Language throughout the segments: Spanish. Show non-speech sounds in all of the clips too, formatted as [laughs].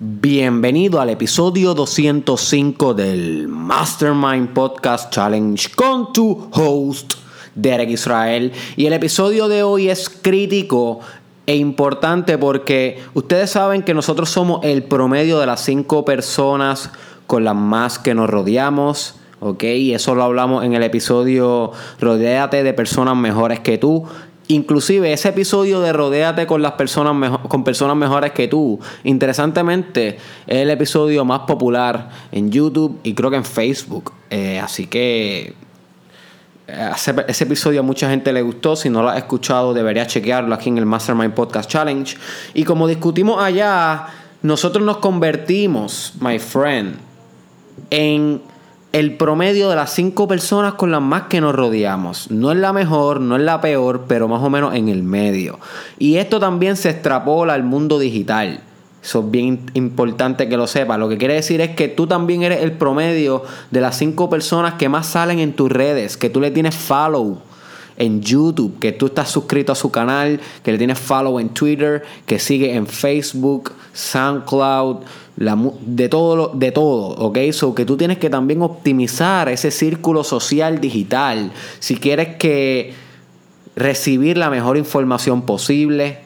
Bienvenido al episodio 205 del Mastermind Podcast Challenge con tu host Derek Israel. Y el episodio de hoy es crítico e importante porque ustedes saben que nosotros somos el promedio de las cinco personas con las más que nos rodeamos. ¿ok? Eso lo hablamos en el episodio Rodéate de personas mejores que tú. Inclusive ese episodio de Rodéate con las personas con personas mejores que tú, interesantemente, es el episodio más popular en YouTube y creo que en Facebook. Eh, así que eh, ese, episodio a mucha gente le gustó. Si no lo has escuchado, deberías chequearlo aquí en el Mastermind Podcast Challenge. Y como discutimos allá, nosotros nos convertimos, my friend, en el promedio de las cinco personas con las más que nos rodeamos. No es la mejor, no es la peor, pero más o menos en el medio. Y esto también se extrapola al mundo digital. Eso es bien importante que lo sepas. Lo que quiere decir es que tú también eres el promedio de las cinco personas que más salen en tus redes, que tú le tienes follow en YouTube, que tú estás suscrito a su canal, que le tienes follow en Twitter, que sigue en Facebook, SoundCloud, de todo, de todo, ¿ok? So que tú tienes que también optimizar ese círculo social digital si quieres que recibir la mejor información posible,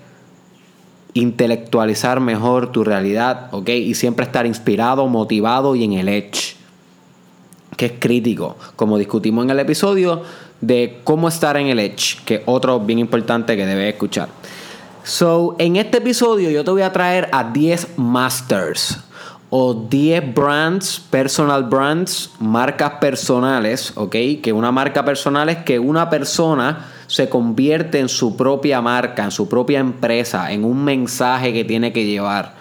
intelectualizar mejor tu realidad, ¿ok? Y siempre estar inspirado, motivado y en el edge, que es crítico, como discutimos en el episodio de cómo estar en el edge, que otro bien importante que debes escuchar. So, en este episodio yo te voy a traer a 10 masters o 10 brands, personal brands, marcas personales, ¿ok? Que una marca personal es que una persona se convierte en su propia marca, en su propia empresa, en un mensaje que tiene que llevar.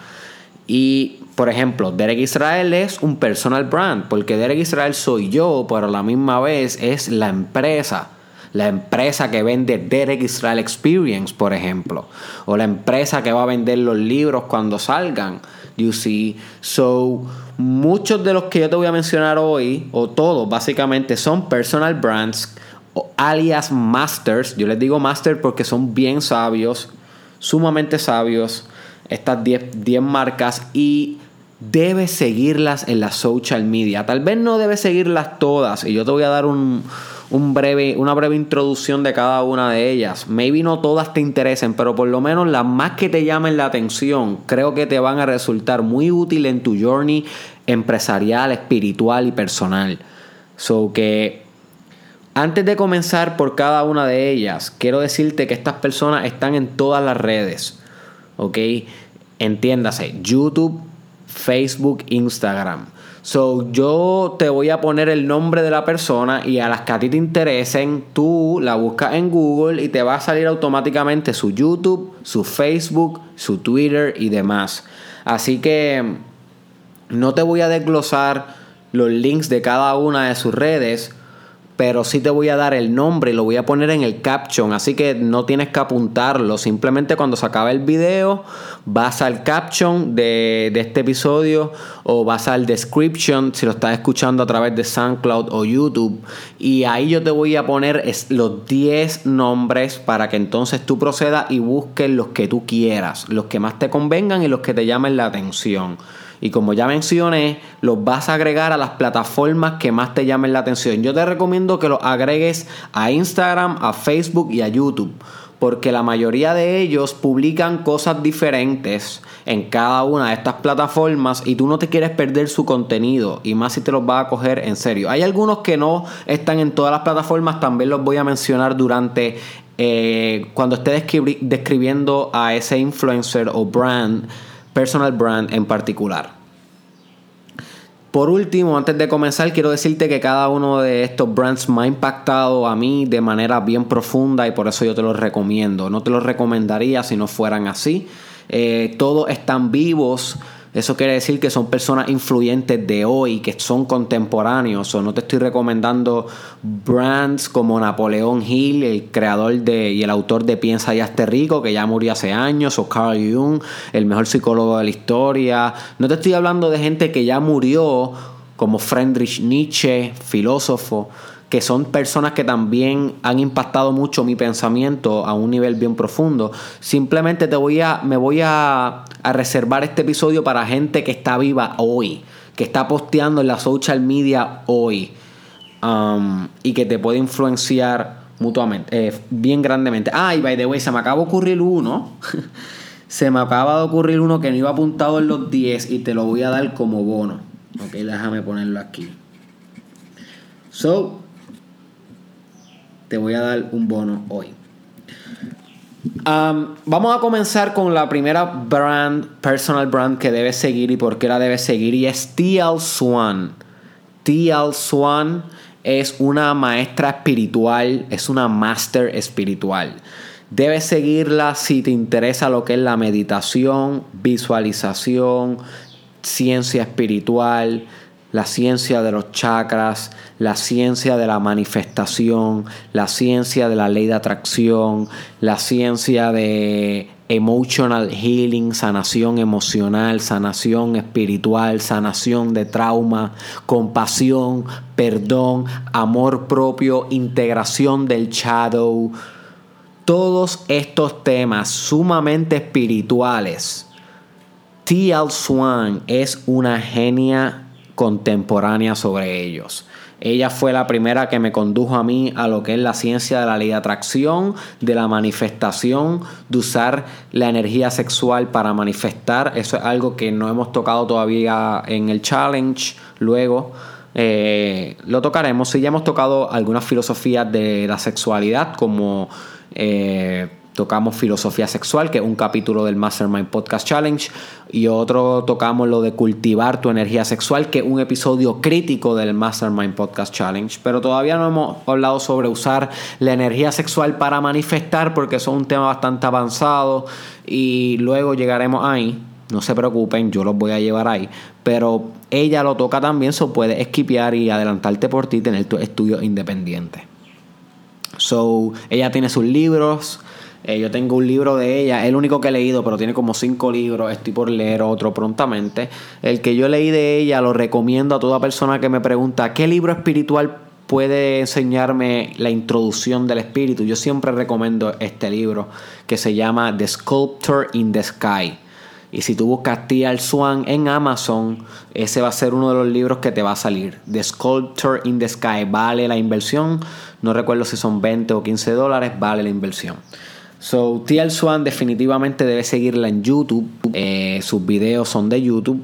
Y, por ejemplo, Derek Israel es un personal brand, porque Derek Israel soy yo, pero a la misma vez es la empresa la empresa que vende Derek Israel Experience, por ejemplo, o la empresa que va a vender los libros cuando salgan. You see, so muchos de los que yo te voy a mencionar hoy, o todos básicamente, son personal brands, o alias masters. Yo les digo master porque son bien sabios, sumamente sabios, estas 10 marcas y debes seguirlas en la social media. Tal vez no debes seguirlas todas y yo te voy a dar un, un breve, una breve introducción de cada una de ellas. Maybe no todas te interesen, pero por lo menos las más que te llamen la atención, creo que te van a resultar muy útil en tu journey empresarial, espiritual y personal. So que antes de comenzar por cada una de ellas, quiero decirte que estas personas están en todas las redes. ¿Ok? Entiéndase, YouTube, Facebook, Instagram. So, yo te voy a poner el nombre de la persona y a las que a ti te interesen, tú la buscas en Google y te va a salir automáticamente su YouTube, su Facebook, su Twitter y demás. Así que no te voy a desglosar los links de cada una de sus redes pero sí te voy a dar el nombre y lo voy a poner en el caption, así que no tienes que apuntarlo, simplemente cuando se acabe el video vas al caption de, este episodio o vas al description si lo estás escuchando a través de SoundCloud o YouTube. Y ahí yo te voy a poner los 10 nombres para que entonces tú procedas y busques los que tú quieras, los que más te convengan y los que te llamen la atención. Y como ya mencioné, los vas a agregar a las plataformas que más te llamen la atención. Yo te recomiendo que los agregues a Instagram, a Facebook y a YouTube. Porque la mayoría de ellos publican cosas diferentes en cada una de estas plataformas y tú no te quieres perder su contenido y más si te los vas a coger en serio. Hay algunos que no están en todas las plataformas, también los voy a mencionar durante eh, cuando esté describiendo a ese influencer o brand personal brand en particular. Por último, antes de comenzar, quiero decirte que cada uno de estos brands me ha impactado a mí de manera bien profunda y por eso yo te los recomiendo. No te los recomendaría si no fueran así. Eh, todos están vivos eso quiere decir que son personas influyentes de hoy, que son contemporáneos. O no te estoy recomendando brands como Napoleón Hill, el creador de, y el autor de Piensa y Hazte Rico, que ya murió hace años, o Carl Jung, el mejor psicólogo de la historia. No te estoy hablando de gente que ya murió, como Friedrich Nietzsche, filósofo que son personas que también han impactado mucho mi pensamiento a un nivel bien profundo. Simplemente te voy a, me voy a, reservar este episodio para gente que está viva hoy, que está posteando en la social media hoy um, y que te puede influenciar mutuamente, eh, bien grandemente. Ay, by the way, se me acaba de ocurrir uno. [laughs] se me acaba de ocurrir uno que no iba apuntado en los 10 y te lo voy a dar como bono. Ok, déjame ponerlo aquí. So, te voy a dar un bono hoy. Vamos a comenzar con la primera brand, personal brand que debes seguir y por qué la debes seguir y es TL Swan. TL Swan es una maestra espiritual, es una master espiritual. Debes seguirla si te interesa lo que es la meditación, visualización, ciencia espiritual, la ciencia de los chakras, la ciencia de la manifestación, la ciencia de la ley de atracción, la ciencia de emotional healing, sanación emocional, sanación espiritual, sanación de trauma, compasión, perdón, amor propio, integración del shadow. Todos estos temas sumamente espirituales. T.L. Swan es una genia contemporánea sobre ellos. Ella fue la primera que me condujo a mí a lo que es la ciencia de la ley de atracción, de la manifestación, de usar la energía sexual para manifestar. Eso es algo que no hemos tocado todavía en el challenge. Luego eh, lo tocaremos. Sí, ya hemos tocado algunas filosofías de la sexualidad como... Eh, tocamos filosofía sexual, que es un capítulo del Mastermind Podcast Challenge, y otro tocamos lo de cultivar tu energía sexual, que es un episodio crítico del Mastermind Podcast Challenge, pero todavía no hemos hablado sobre usar la energía sexual para manifestar, porque eso es un tema bastante avanzado, y luego llegaremos ahí. No se preocupen, yo los voy a llevar ahí. Pero ella lo toca también, so puedes esquipear y adelantarte por ti, tener tu estudio independiente. So, ella tiene sus libros, eh, yo tengo un libro de ella, el único que he leído, pero tiene como cinco libros. Estoy por leer otro prontamente. El que yo leí de ella lo recomiendo a toda persona que me pregunta qué libro espiritual puede enseñarme la introducción del espíritu. Yo siempre recomiendo este libro que se llama The Sculptor in the Sky. Y si tú buscas T.L. Swan en Amazon, ese va a ser uno de los libros que te va a salir. The Sculptor in the Sky. Vale la inversión. No recuerdo si son 20 o 15 dólares. Vale la inversión. So, TL Swan definitivamente debe seguirla en YouTube. Eh, sus videos son de YouTube.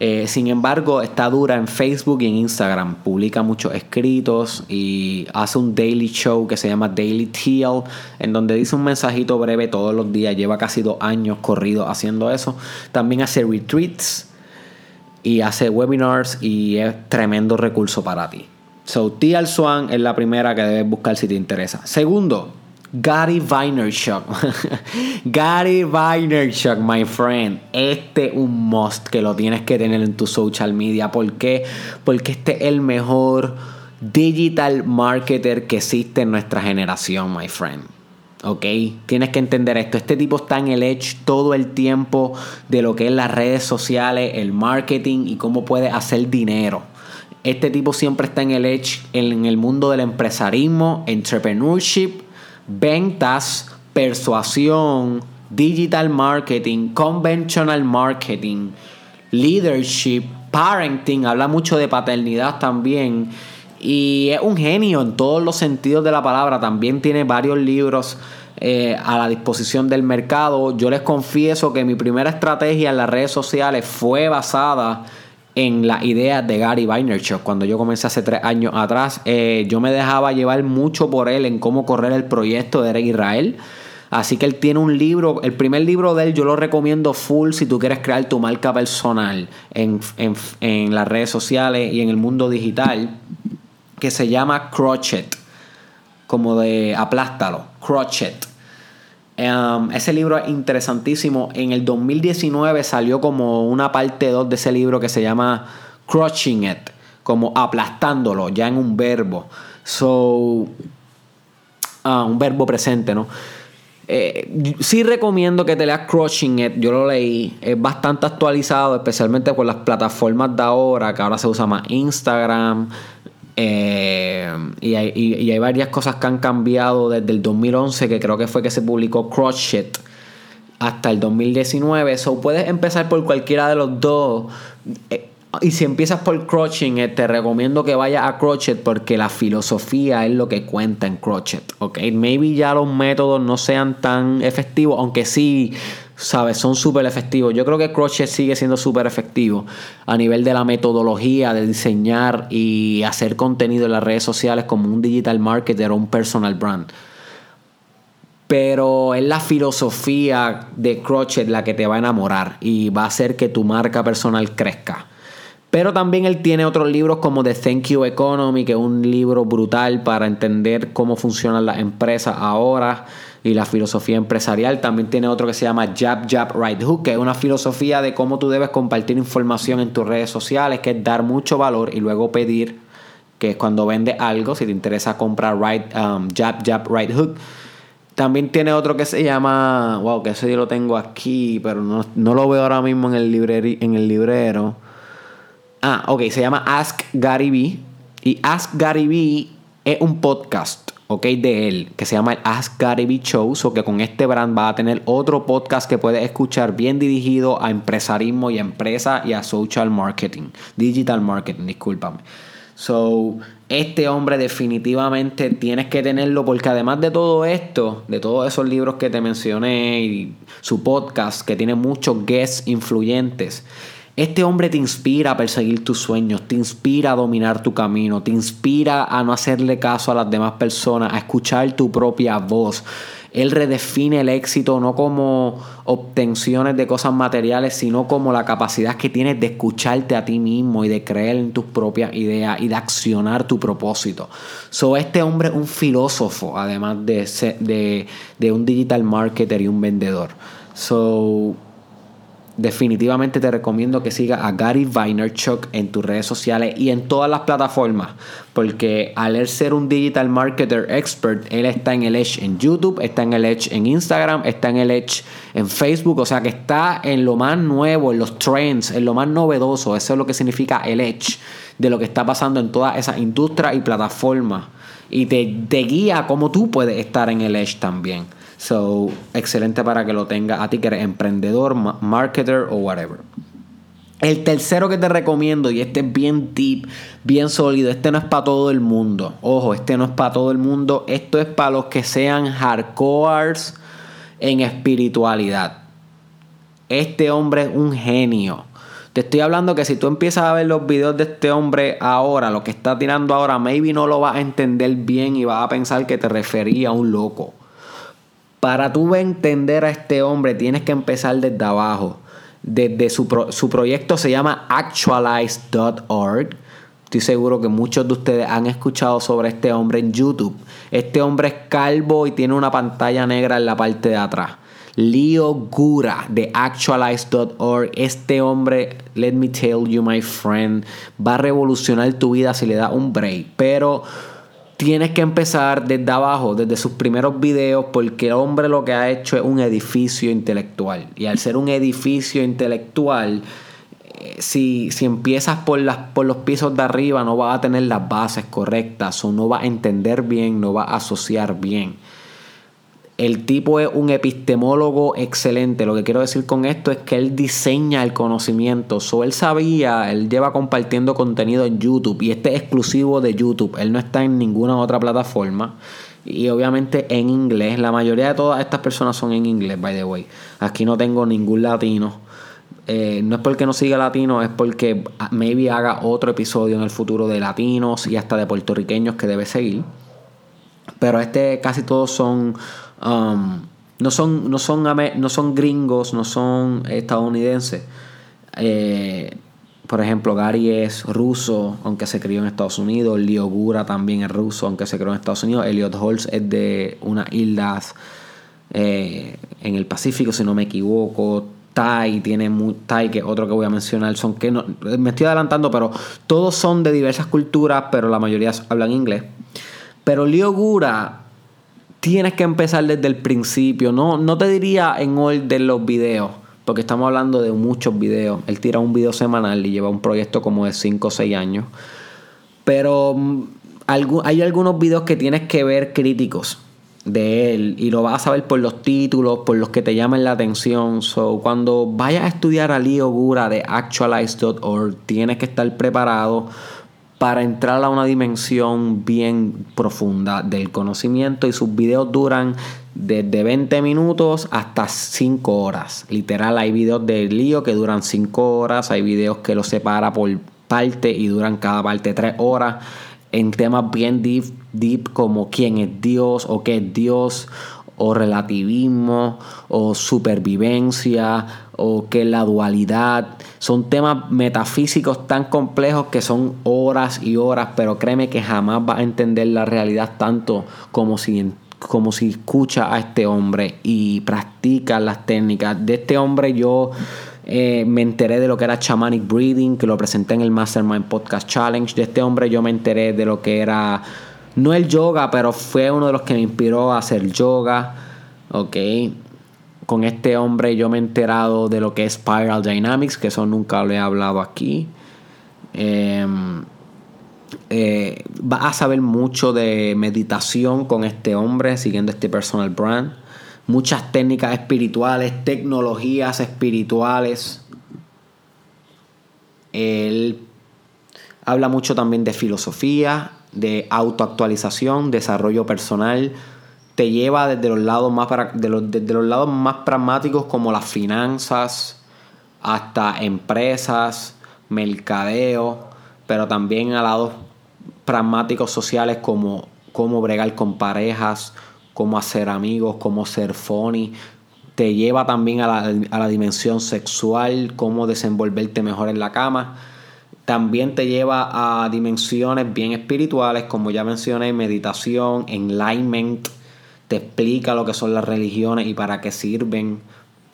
Eh, sin embargo, está dura en Facebook y en Instagram. Publica muchos escritos y hace un daily show que se llama Daily TL, en donde dice un mensajito breve todos los días. Lleva casi dos años corrido haciendo eso. También hace retreats y hace webinars y es tremendo recurso para ti. So, TL Swan es la primera que debes buscar si te interesa. Segundo, Gary Vaynerchuk. [laughs] Gary Vaynerchuk, my friend. Este es un must que lo tienes que tener en tu social media. ¿Por qué? Porque este es el mejor digital marketer que existe en nuestra generación, my friend. ¿ok? Tienes que entender esto. Este tipo está en el edge todo el tiempo de lo que es las redes sociales, el marketing y cómo puede hacer dinero. Este tipo siempre está en el edge en el mundo del empresarismo, entrepreneurship ventas, persuasión, digital marketing, conventional marketing, leadership, parenting, habla mucho de paternidad también. Y es un genio en todos los sentidos de la palabra. También tiene varios libros eh, a la disposición del mercado. Yo les confieso que mi primera estrategia en las redes sociales fue basada en la idea de Gary Vaynerchuk. Cuando yo comencé hace tres años atrás, eh, yo me dejaba llevar mucho por él en cómo correr el proyecto de Israel. Así que él tiene un libro, el primer libro de él yo lo recomiendo full si tú quieres crear tu marca personal en, en las redes sociales y en el mundo digital, que se llama Crochet, como de aplástalo, Crochet. Um, ese libro es interesantísimo. En el 2019 salió como una parte 2 de ese libro que se llama Crushing It, como aplastándolo, ya en un verbo. So, ah, un verbo presente, ¿no? Eh, sí recomiendo que te leas Crushing It, yo lo leí, es bastante actualizado, especialmente con las plataformas de ahora, que ahora se usa más Instagram, Eh, y, hay, y, hay, varias cosas que han cambiado desde el 2011, que creo que fue que se publicó Crotchet, hasta el 2019. So puedes empezar por cualquiera de los dos. Eh, y si empiezas por Crotchet, eh, te recomiendo que vayas a Crotchet porque la filosofía es lo que cuenta en Crotchet. ¿ok? Maybe ya los métodos no sean tan efectivos, aunque sí ¿sabes? Son súper efectivos. Yo creo que Crochet sigue siendo súper efectivo a nivel de la metodología de diseñar y hacer contenido en las redes sociales como un digital marketer o un personal brand. Pero es la filosofía de Crochet la que te va a enamorar y va a hacer que tu marca personal crezca. Pero también él tiene otros libros como The Thank You Economy, que es un libro brutal para entender cómo funcionan las empresas ahora y la filosofía empresarial. También tiene otro que se llama Jab Jab Right Hook, que es una filosofía de cómo tú debes compartir información en tus redes sociales, que es dar mucho valor y luego pedir, que es cuando vendes algo, si te interesa comprar right, um, Jab Jab Right Hook. También tiene otro que se llama, wow, que ese yo lo tengo aquí, pero no, lo veo ahora mismo en el, en el librero. Ah, ok, se llama Ask Gary Vee. Y Ask Gary Vee es un podcast ¿ok? De él, que se llama el Ask Gary Show, o que con este brand va a tener otro podcast que puedes escuchar bien dirigido a empresarismo y a empresa y a social marketing, digital marketing, discúlpame. So, este hombre definitivamente tienes que tenerlo porque además de todo esto, de todos esos libros que te mencioné y su podcast que tiene muchos guests influyentes, este hombre te inspira a perseguir tus sueños, te inspira a dominar tu camino, te inspira a no hacerle caso a las demás personas, a escuchar tu propia voz. Él redefine el éxito no como obtenciones de cosas materiales, sino como la capacidad que tienes de escucharte a ti mismo y de creer en tus propias ideas y de accionar tu propósito. So, este hombre es un filósofo, además de, de, de un digital marketer y un vendedor. So, definitivamente te recomiendo que sigas a Gary Vaynerchuk en tus redes sociales y en todas las plataformas. Porque al él ser un digital marketer expert, él está en el Edge en YouTube, está en el Edge en Instagram, está en el Edge en Facebook. O sea que está en lo más nuevo, en los trends, en lo más novedoso. Eso es lo que significa el Edge de lo que está pasando en todas esas industrias y plataformas. Y te, te guía cómo tú puedes estar en el Edge también. So, excelente para que lo tenga a ti que eres emprendedor, marketer o whatever. El tercero que te recomiendo, y este es bien deep, bien sólido, este no es para todo el mundo. Ojo, este no es para todo el mundo. Esto es para los que sean hardcores en espiritualidad. Este hombre es un genio. Te estoy hablando que si tú empiezas a ver los videos de este hombre ahora, lo que está tirando ahora, maybe no lo vas a entender bien y vas a pensar que te refería a un loco. Para tú entender a este hombre tienes que empezar desde abajo. Desde su, su proyecto se llama actualize.org. Estoy seguro que muchos de ustedes han escuchado sobre este hombre en YouTube. Este hombre es calvo y tiene una pantalla negra en la parte de atrás. Leo Gura de actualize.org. Este hombre, let me tell you, my friend, va a revolucionar tu vida si le da un break. Pero tienes que empezar desde abajo, desde sus primeros videos, porque el hombre lo que ha hecho es un edificio intelectual. Y al ser un edificio intelectual, eh, si, si, empiezas por, las, por los pisos de arriba, no vas a tener las bases correctas, o no vas a entender bien, no vas a asociar bien. El tipo es un epistemólogo excelente. Lo que quiero decir con esto es que él diseña el conocimiento. So, él sabía, él lleva compartiendo contenido en YouTube y este es exclusivo de YouTube. Él no está en ninguna otra plataforma. Y obviamente en inglés. La mayoría de todas estas personas son en inglés, by the way. Aquí no tengo ningún latino. Eh, no es porque no siga latino, es porque maybe haga otro episodio en el futuro de latinos y hasta de puertorriqueños que debe seguir. Pero este casi todos son Um, no, son, no, son, no son gringos, no son estadounidenses. Eh, por ejemplo, Gary es ruso, aunque se crió en Estados Unidos. Leo Gura también es ruso, aunque se crió en Estados Unidos. Elliot Holtz es de unas islas eh, en el Pacífico, si no me equivoco. Tai tiene Tai, que otro que voy a mencionar, son que no, me estoy adelantando, pero todos son de diversas culturas, pero la mayoría hablan inglés. Pero Leo Gura tienes que empezar desde el principio. No, no te diría en orden los videos, porque estamos hablando de muchos videos. Él tira un video semanal y lleva un proyecto como de 5 o 6 años. Pero mm, hay algunos videos que tienes que ver críticos de él y lo vas a saber por los títulos, por los que te llaman la atención. So, cuando vayas a estudiar a Leo Gura de actualize.org, tienes que estar preparado para entrar a una dimensión bien profunda del conocimiento y sus videos duran desde 20 minutos hasta 5 horas. Literal, hay videos de Leo que duran 5 horas, hay videos que los separa por parte y duran cada parte 3 horas en temas bien deep, deep como quién es Dios o qué es Dios o relativismo o supervivencia o qué es la dualidad. Son temas metafísicos tan complejos que son horas y horas, pero créeme que jamás vas a entender la realidad tanto como si, como si escucha a este hombre y practica las técnicas. De este hombre yo eh, me enteré de lo que era Shamanic Breathing, que lo presenté en el Mastermind Podcast Challenge. De este hombre yo me enteré de lo que era, no el yoga, pero fue uno de los que me inspiró a hacer yoga. Ok. Con este hombre yo me he enterado de lo que es Spiral Dynamics, que eso nunca lo he hablado aquí. Em, eh, va a saber mucho de meditación con este hombre, siguiendo este personal brand muchas técnicas espirituales, tecnologías espirituales. Él habla mucho también de filosofía, de autoactualización, desarrollo personal. Te lleva desde los lados más, los, desde los lados más pragmáticos como las finanzas, hasta empresas, mercadeo, pero también a lados pragmáticos sociales como cómo bregar con parejas, cómo hacer amigos, cómo ser funny. Te lleva también a la, dimensión sexual, cómo desenvolverte mejor en la cama. También te lleva a dimensiones bien espirituales, como ya mencioné, meditación, enlightenment. Te explica lo que son las religiones y para qué sirven,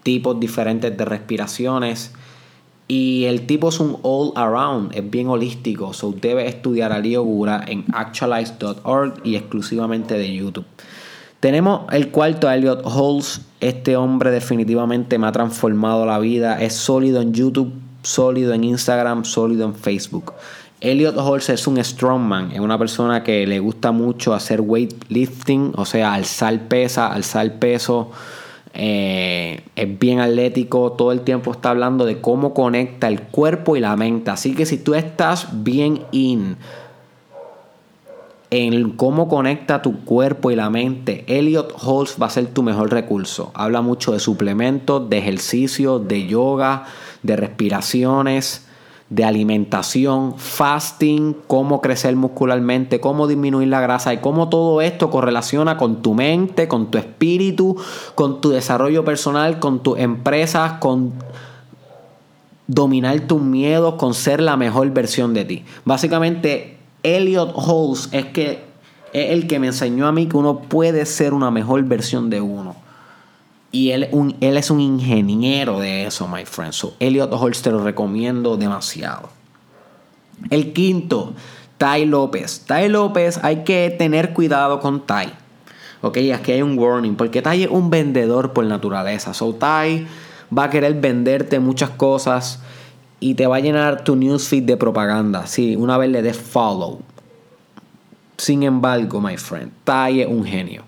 tipos diferentes de respiraciones. Y el tipo es un all around, es bien holístico. So debes estudiar a Gura en actualize.org y exclusivamente de YouTube. Tenemos el cuarto, Elliot Halls. Este hombre definitivamente me ha transformado la vida. Es sólido en YouTube, sólido en Instagram, sólido en Facebook. Elliot Halls es un strongman, es una persona que le gusta mucho hacer weightlifting, o sea, alzar pesa, alzar peso. Eh, es bien atlético, todo el tiempo está hablando de cómo conecta el cuerpo y la mente. Así que si tú estás bien in en cómo conecta tu cuerpo y la mente, Elliot Halls va a ser tu mejor recurso. Habla mucho de suplementos, de ejercicio, de yoga, de respiraciones, de alimentación, fasting, cómo crecer muscularmente, cómo disminuir la grasa y cómo todo esto correlaciona con tu mente, con tu espíritu, con tu desarrollo personal, con tus empresas, con dominar tus miedos, con ser la mejor versión de ti. Básicamente Elliot Halls es que es el que me enseñó a mí que uno puede ser una mejor versión de uno. Y él, es un ingeniero de eso, my friend. So, Elliot Halls te lo recomiendo demasiado. El quinto, Tai López. Tai López, hay que tener cuidado con Tai. Ok, aquí hay un warning, porque Tai es un vendedor por naturaleza. So, Tai va a querer venderte muchas cosas y te va a llenar tu newsfeed de propaganda. Si una vez le des follow. Sin embargo, my friend, Tai es un genio.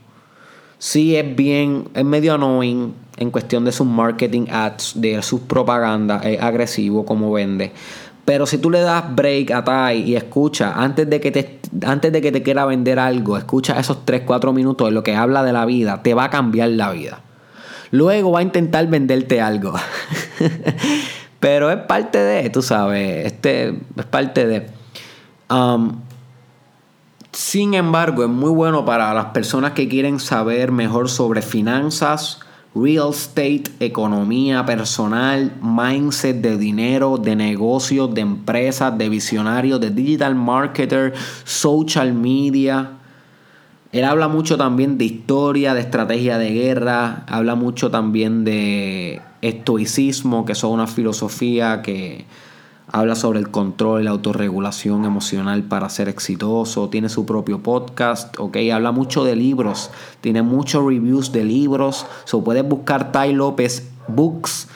Sí es bien, es medio annoying en cuestión de sus marketing ads, de sus propagandas, es agresivo como vende. Pero si tú le das break a Tai y escucha, antes de que te, antes de que te quiera vender algo, escucha esos 3-4 minutos de lo que habla de la vida, te va a cambiar la vida. Luego va a intentar venderte algo. [laughs] Pero es parte de, tú sabes, este es parte de... Um, sin embargo, es muy bueno para las personas que quieren saber mejor sobre finanzas, real estate, economía personal, mindset de dinero, de negocios, de empresas, de visionarios, de digital marketer, social media. Él habla mucho también de historia, de estrategia de guerra, habla mucho también de estoicismo, que es una filosofía que habla sobre el control la autorregulación emocional para ser exitoso, tiene su propio podcast, ok, habla mucho de libros, tiene muchos reviews de libros, so puedes buscar Tai López Books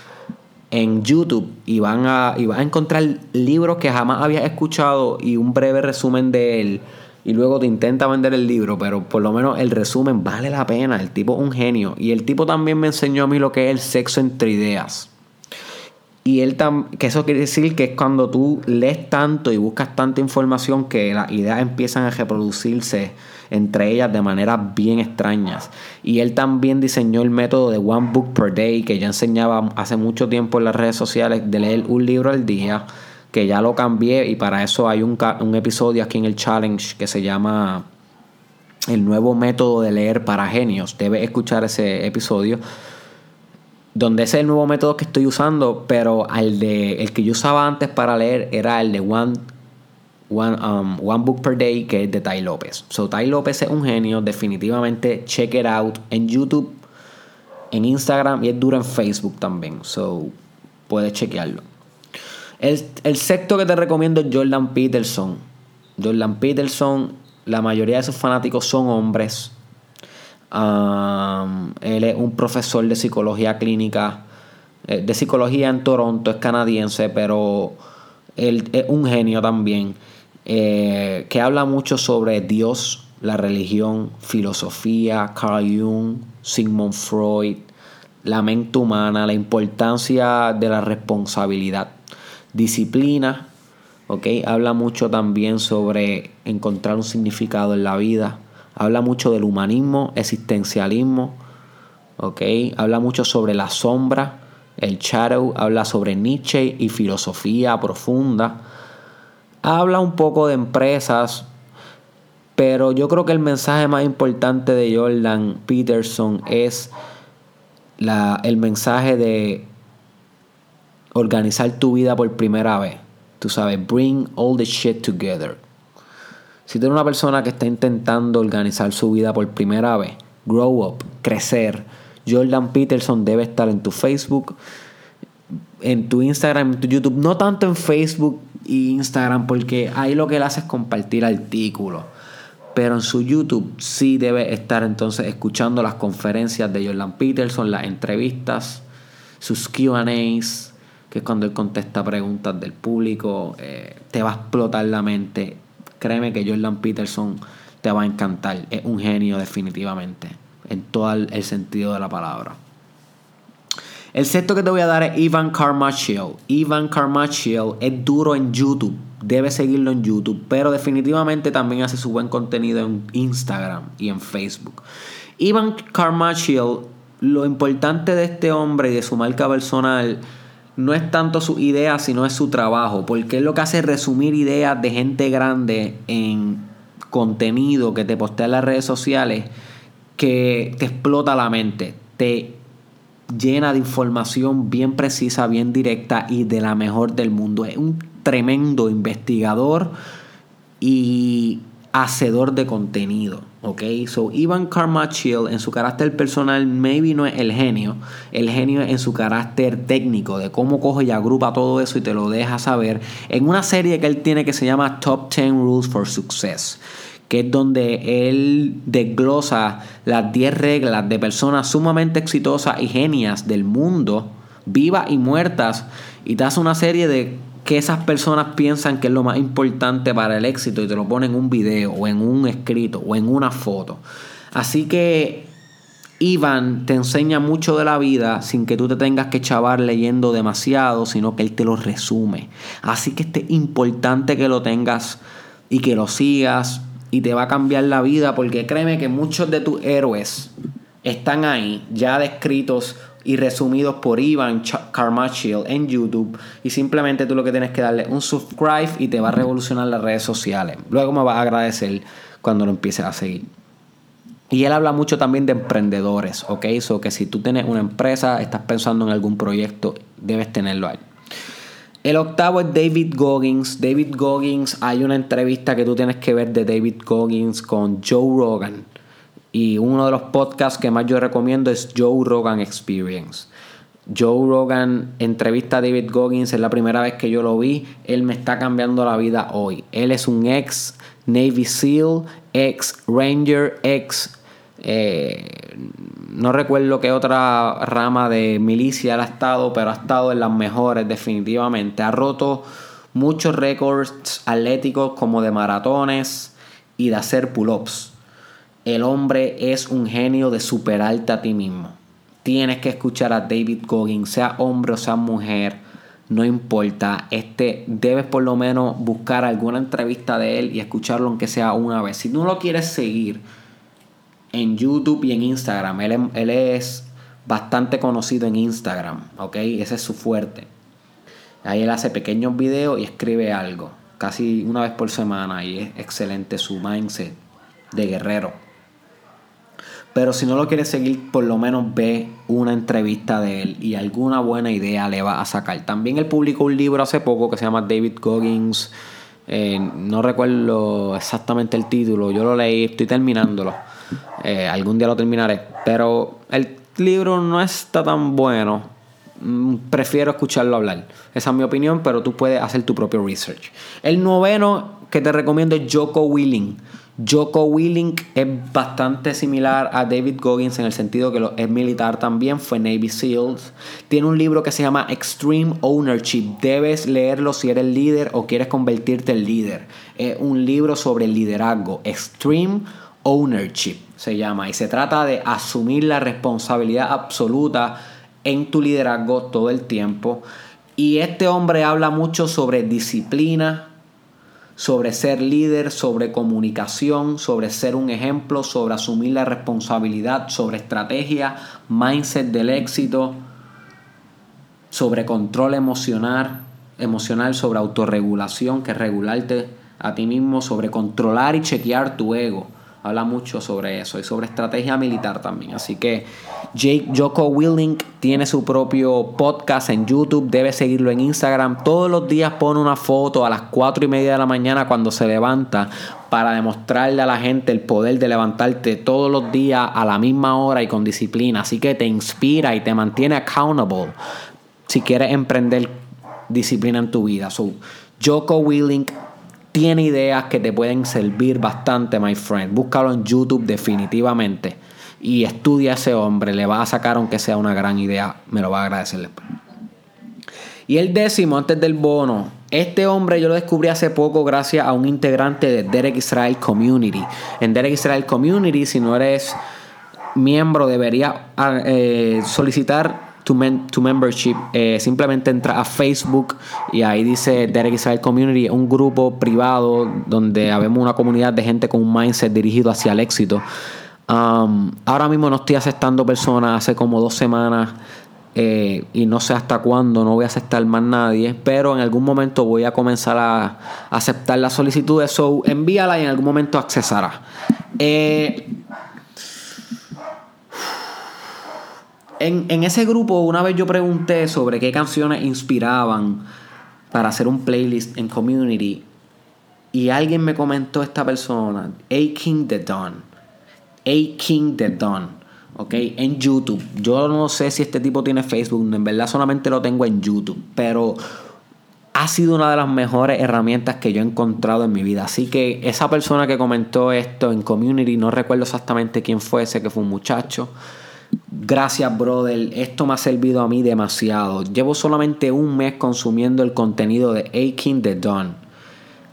en YouTube y van a, y vas a encontrar libros que jamás habías escuchado y un breve resumen de él. Y luego te intenta vender el libro, pero por lo menos el resumen vale la pena. El tipo es un genio. Y el tipo también me enseñó a mí lo que es el sexo entre ideas. Y él también, que eso quiere decir que es cuando tú lees tanto y buscas tanta información que las ideas empiezan a reproducirse entre ellas de maneras bien extrañas. Y él también diseñó el método de One Book Per Day, que ya enseñaba hace mucho tiempo en las redes sociales, de leer un libro al día, que ya lo cambié y para eso hay un, un episodio aquí en el challenge que se llama El nuevo método de leer para genios. Debes escuchar ese episodio donde ese es el nuevo método que estoy usando, pero el, de, el que yo usaba antes para leer era el de One, one, um, one Book Per Day, que es de Tai López. So, Tai López es un genio, definitivamente check it out en YouTube, en Instagram y es duro en Facebook también. So, puedes chequearlo. El, el sexto que te recomiendo es Jordan Peterson. Jordan Peterson, la mayoría de sus fanáticos son hombres él es un profesor de psicología clínica, eh, de psicología en Toronto, es canadiense, pero él es un genio también, eh, que habla mucho sobre Dios, la religión, filosofía, Carl Jung, Sigmund Freud, la mente humana, la importancia de la responsabilidad, disciplina, Habla mucho también sobre encontrar un significado en la vida, Habla mucho del humanismo, existencialismo, ¿ok? Habla mucho sobre la sombra, el shadow, habla sobre Nietzsche y filosofía profunda. Habla un poco de empresas, pero yo creo que el mensaje más importante de Jordan Peterson es la, el mensaje de organizar tu vida por primera vez. Tú sabes, bring all the shit together. Si tú eres una persona que está intentando organizar su vida por primera vez, grow up, crecer, Jordan Peterson debe estar en tu Facebook, en tu Instagram, en tu YouTube, no tanto en Facebook e Instagram, porque ahí lo que él hace es compartir artículos. Pero en su YouTube sí debe estar entonces escuchando las conferencias de Jordan Peterson, las entrevistas, sus QAs, que es cuando él contesta preguntas del público. Eh, te va a explotar la mente créeme que Jordan Peterson te va a encantar. Es un genio definitivamente, en todo el sentido de la palabra. El sexto que te voy a dar es Ivan Carmachiel. Ivan Carmachiel es duro en YouTube. Debes seguirlo en YouTube. Pero definitivamente también hace su buen contenido en Instagram y en Facebook. Ivan Carmachiel, lo importante de este hombre y de su marca personal no es tanto su idea, sino es su trabajo, porque es lo que hace resumir ideas de gente grande en contenido que te postea en las redes sociales que te explota la mente, te llena de información bien precisa, bien directa y de la mejor del mundo. Es un tremendo investigador y hacedor de contenido. ¿Ok? So, Ivan Carmachiel en su carácter personal maybe no es el genio, el genio es en su carácter técnico, de cómo coge y agrupa todo eso y te lo deja saber en una serie que él tiene que se llama Top 10 Rules for Success que es donde él desglosa las 10 reglas de personas sumamente exitosas y genias del mundo, vivas y muertas, y te hace una serie de que esas personas piensan que es lo más importante para el éxito y te lo ponen en un video o en un escrito o en una foto. Así que Iván te enseña mucho de la vida sin que tú te tengas que chavar leyendo demasiado, sino que él te lo resume. Así que es importante que lo tengas y que lo sigas y te va a cambiar la vida porque créeme que muchos de tus héroes están ahí ya descritos y resumidos por Ivan Carmachiel en YouTube. Y simplemente tú lo que tienes que darle un subscribe y te va a revolucionar las redes sociales. Luego me vas a agradecer cuando lo empieces a seguir. Y él habla mucho también de emprendedores, ¿ok? So que si tú tienes una empresa, estás pensando en algún proyecto, debes tenerlo ahí. El octavo es David Goggins. David Goggins, hay una entrevista que tú tienes que ver de David Goggins con Joe Rogan. Y uno de los podcasts que más yo recomiendo es Joe Rogan Experience. Joe Rogan entrevista a David Goggins, es la primera vez que yo lo vi. Él me está cambiando la vida hoy. Él es un ex Navy SEAL, ex Ranger, ex eh, no recuerdo qué otra rama de milicia él ha estado, pero ha estado en las mejores definitivamente. Ha roto muchos récords atléticos como de maratones y de hacer pull-ups. El hombre es un genio de superarte a ti mismo. Tienes que escuchar a David Goggins, sea hombre o sea mujer, no importa. Este debes por lo menos buscar alguna entrevista de él y escucharlo aunque sea una vez. Si no lo quieres seguir en YouTube y en Instagram, él, él es bastante conocido en Instagram, ¿ok? Ese es su fuerte. Ahí él hace pequeños videos y escribe algo, casi una vez por semana y es excelente su mindset de guerrero. Pero si no lo quieres seguir, por lo menos ve una entrevista de él y alguna buena idea le va a sacar. También él publicó un libro hace poco que se llama David Goggins. Eh, no recuerdo exactamente el título, yo lo leí, estoy terminándolo. Eh, algún día lo terminaré. Pero el libro no está tan bueno. Mm, prefiero escucharlo hablar. Esa es mi opinión, pero tú puedes hacer tu propio research. El noveno que te recomiendo es Joko Willing. Joko Willink es bastante similar a David Goggins en el sentido que es militar también, fue Navy SEALs. Tiene un libro que se llama Extreme Ownership. Debes leerlo si eres líder o quieres convertirte en líder. Es un libro sobre liderazgo. Extreme Ownership se llama. Y se trata de asumir la responsabilidad absoluta en tu liderazgo todo el tiempo. Y este hombre habla mucho sobre disciplina, sobre ser líder, sobre comunicación, sobre ser un ejemplo, sobre asumir la responsabilidad, sobre estrategia, mindset del éxito, sobre control emocional, emocional, sobre autorregulación, que es regularte a ti mismo, sobre controlar y chequear tu ego habla mucho sobre eso y sobre estrategia militar también. Así que Jake Joko Willink tiene su propio podcast en YouTube, debe seguirlo en Instagram. Todos los días pone una foto a las 4 y media de la mañana cuando se levanta para demostrarle a la gente el poder de levantarte todos los días a la misma hora y con disciplina. Así que te inspira y te mantiene accountable si quieres emprender disciplina en tu vida. So, Joko tiene ideas que te pueden servir bastante, my friend. Búscalo en YouTube definitivamente. Y estudia a ese hombre. Le va a sacar aunque sea una gran idea. Me lo va a agradecer después. Y el décimo, antes del bono. Este hombre yo lo descubrí hace poco gracias a un integrante de Derek Israel Community. En Derek Israel Community, si no eres miembro, debería ah, eh, solicitar to, membership, eh, simplemente entra a Facebook y ahí dice Derek Israel Community, un grupo privado donde habemos una comunidad de gente con un mindset dirigido hacia el éxito. Um, ahora mismo no estoy aceptando personas, hace como dos semanas eh, y no sé hasta cuándo, no voy a aceptar más nadie, pero en algún momento voy a comenzar a, aceptar las solicitudes, so envíala y en algún momento accesará. Eh, En, ese grupo, una vez yo pregunté sobre qué canciones inspiraban para hacer un playlist en community. Y alguien me comentó esta persona, A King the Dawn. A King the Dawn. ¿Ok? En YouTube. Yo no sé si este tipo tiene Facebook. En verdad solamente lo tengo en YouTube. Pero ha sido una de las mejores herramientas que yo he encontrado en mi vida. Así que esa persona que comentó esto en community, no recuerdo exactamente quién fue, sé que fue un muchacho. Gracias, brother. Esto me ha servido a mí demasiado. Llevo solamente un mes consumiendo el contenido de Aching the Dawn.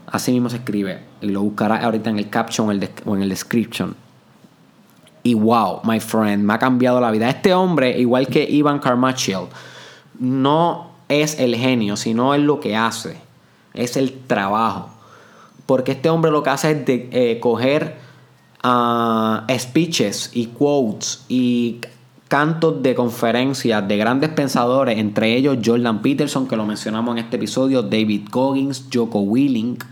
Así mismo se escribe. Y lo buscarás ahorita en el caption o en el description. Y wow, my friend, me ha cambiado la vida. Este hombre, igual que Ivan Carmichael, no es el genio, sino es lo que hace. Es el trabajo. Porque este hombre lo que hace es de, eh, coger ah, speeches y quotes y cantos de conferencias de grandes pensadores, entre ellos Jordan Peterson, que lo mencionamos en este episodio, David Goggins, Joko Willink.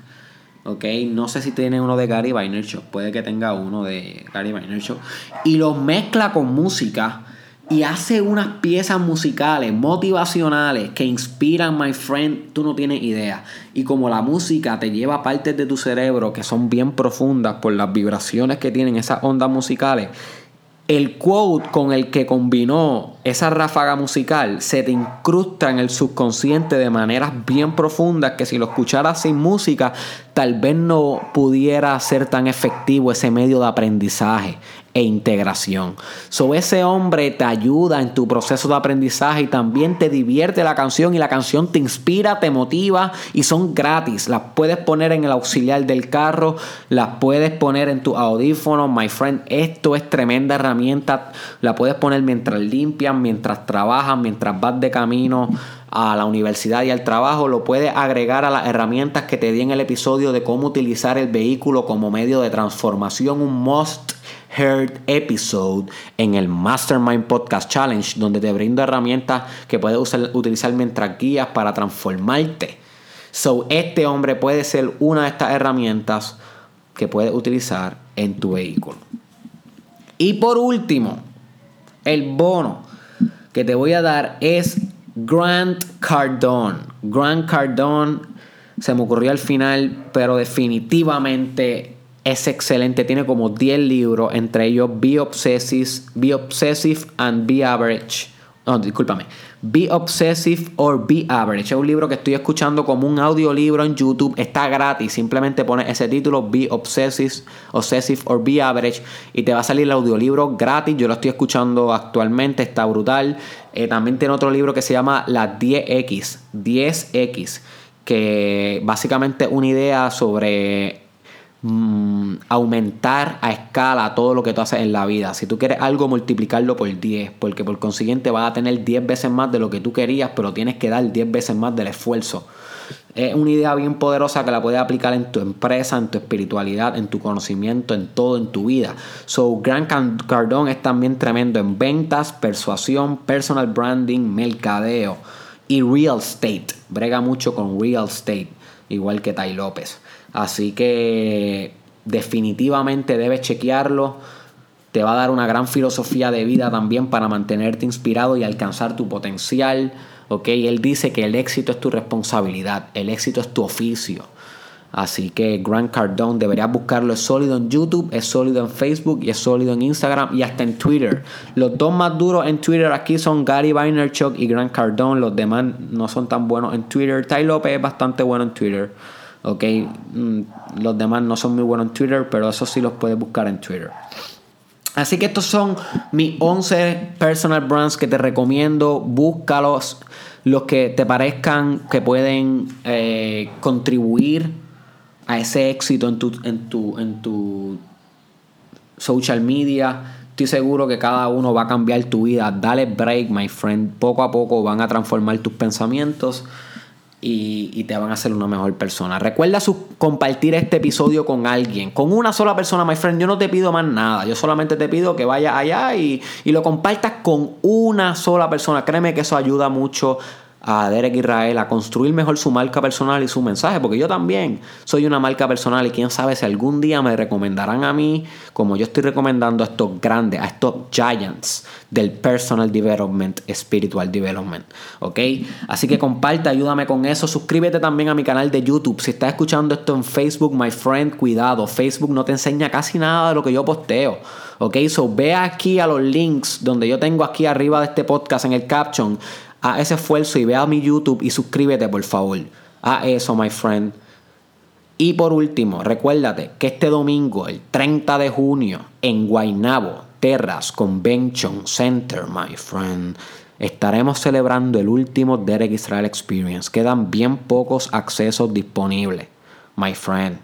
Ok, no sé si tiene uno de Gary Vaynerchuk, puede que tenga uno de Gary Vaynerchuk. Y los mezcla con música y hace unas piezas musicales motivacionales que inspiran, my friend, tú no tienes idea. Y como la música te lleva partes de tu cerebro que son bien profundas por las vibraciones que tienen esas ondas musicales, el quote con el que combinó esa ráfaga musical se te incrusta en el subconsciente de maneras bien profundas que si lo escucharas sin música tal vez no pudiera ser tan efectivo ese medio de aprendizaje. E integración. So ese hombre te ayuda en tu proceso de aprendizaje y también te divierte la canción y la canción te inspira, te motiva y son gratis. Las puedes poner en el auxiliar del carro, las puedes poner en tu audífono, my friend. Esto es tremenda herramienta. La puedes poner mientras limpias, mientras trabajas, mientras vas de camino a la universidad y al trabajo, lo puedes agregar a las herramientas que te di en el episodio de cómo utilizar el vehículo como medio de transformación, un must heard episode en el Mastermind Podcast Challenge, donde te brindo herramientas que puedes utilizar mientras guías para transformarte. So, este hombre puede ser una de estas herramientas que puedes utilizar en tu vehículo. Y por último, el bono que te voy a dar es Grant Cardone. Grant Cardone se me ocurrió al final, pero definitivamente es excelente. Tiene como 10 libros, entre ellos Be Obsessive, Be Obsessive and Be Average. No, discúlpame. Be Obsessive or Be Average. Es un libro que estoy escuchando como un audiolibro en YouTube. Está gratis. Simplemente pones ese título, Be Obsessive, Obsessive or Be Average. Y te va a salir el audiolibro gratis. Yo lo estoy escuchando actualmente. Está brutal. Eh, también tiene otro libro que se llama La 10X. 10X. Que básicamente una idea sobre Mm, aumentar a escala todo lo que tú haces en la vida. Si tú quieres algo, multiplicarlo por 10, porque por consiguiente vas a tener 10 veces más de lo que tú querías, pero tienes que dar 10 veces más del esfuerzo. Es una idea bien poderosa que la puedes aplicar en tu empresa, en tu espiritualidad, en tu conocimiento, en todo en tu vida. So, Grant Cardone es también tremendo en ventas, persuasión, personal branding, mercadeo y real estate. Brega mucho con real estate, igual que Tai López. Así que definitivamente debes chequearlo. Te va a dar una gran filosofía de vida también para mantenerte inspirado y alcanzar tu potencial. ¿ok? Él dice que el éxito es tu responsabilidad, el éxito es tu oficio. Así que Grant Cardone deberías buscarlo. Es sólido en YouTube, es sólido en Facebook y es sólido en Instagram y hasta en Twitter. Los dos más duros en Twitter aquí son Gary Vaynerchuk y Grant Cardone. Los demás no son tan buenos en Twitter. Ty López es bastante bueno en Twitter. Ok, mm, los demás no son muy buenos en Twitter, pero eso sí los puedes buscar en Twitter. Así que estos son mis 11 personal brands que te recomiendo. Búscalos, los que te parezcan que pueden eh, contribuir a ese éxito en tu, en, tu, en tu social media. Estoy seguro que cada uno va a cambiar tu vida. Dale break, my friend. Poco a poco van a transformar tus pensamientos y, te van a hacer una mejor persona. Recuerda compartir este episodio con alguien, con una sola persona, my friend. Yo no te pido más nada. Yo solamente te pido que vayas allá y, y lo compartas con una sola persona. Créeme que eso ayuda mucho a Derek Israel a construir mejor su marca personal y su mensaje, porque yo también soy una marca personal y quién sabe si algún día me recomendarán a mí, como yo estoy recomendando a estos grandes, a estos giants del personal development, spiritual development, ¿ok? Así que comparte, ayúdame con eso, suscríbete también a mi canal de YouTube, si estás escuchando esto en Facebook, my friend, cuidado, Facebook no te enseña casi nada de lo que yo posteo. Ok, so ve aquí a los links donde yo tengo aquí arriba de este podcast en el caption a ese esfuerzo y ve a mi YouTube y suscríbete, por favor. A eso, my friend. Y por último, recuérdate que este domingo, el 30 de junio, en Guaynabo, Terras Convention Center, my friend, estaremos celebrando el último Derek Israel Experience. Quedan bien pocos accesos disponibles, my friend.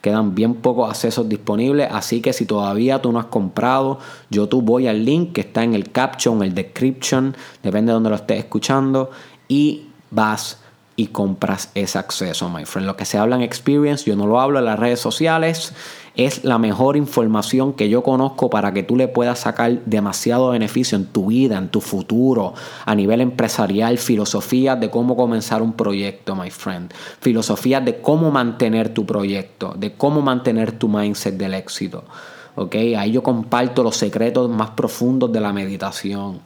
Quedan bien pocos accesos disponibles, así que si todavía tú no has comprado, yo tú voy al link que está en el caption, el description, depende de donde lo estés escuchando, y vas y compras ese acceso, my friend. Lo que se habla en Experience, yo no lo hablo en las redes sociales es la mejor información que yo conozco para que tú le puedas sacar demasiado beneficio en tu vida, en tu futuro, a nivel empresarial, filosofías de cómo comenzar un proyecto, my friend, filosofías de cómo mantener tu proyecto, de cómo mantener tu mindset del éxito. ¿ok? Ahí yo comparto los secretos más profundos de la meditación,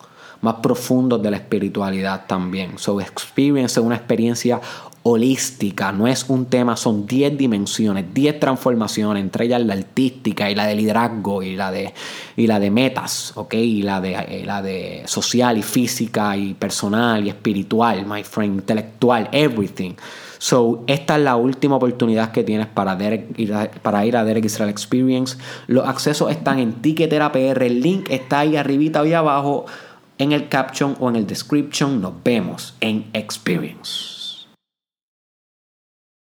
más profundos de la espiritualidad también. So Experience es una experiencia holística, no es un tema, son 10 dimensiones, 10 transformaciones, entre ellas la artística y la de liderazgo y la de, y la de metas, ¿ok? Y la de, eh, la de social y física y personal y espiritual, my friend, intelectual, everything. So, esta es la última oportunidad que tienes para, ir a, para ir a Derek Israel Experience. Los accesos están en Ticketera PR. El link está ahí arribita, ahí abajo, en el caption o en el description. Nos vemos en Experience.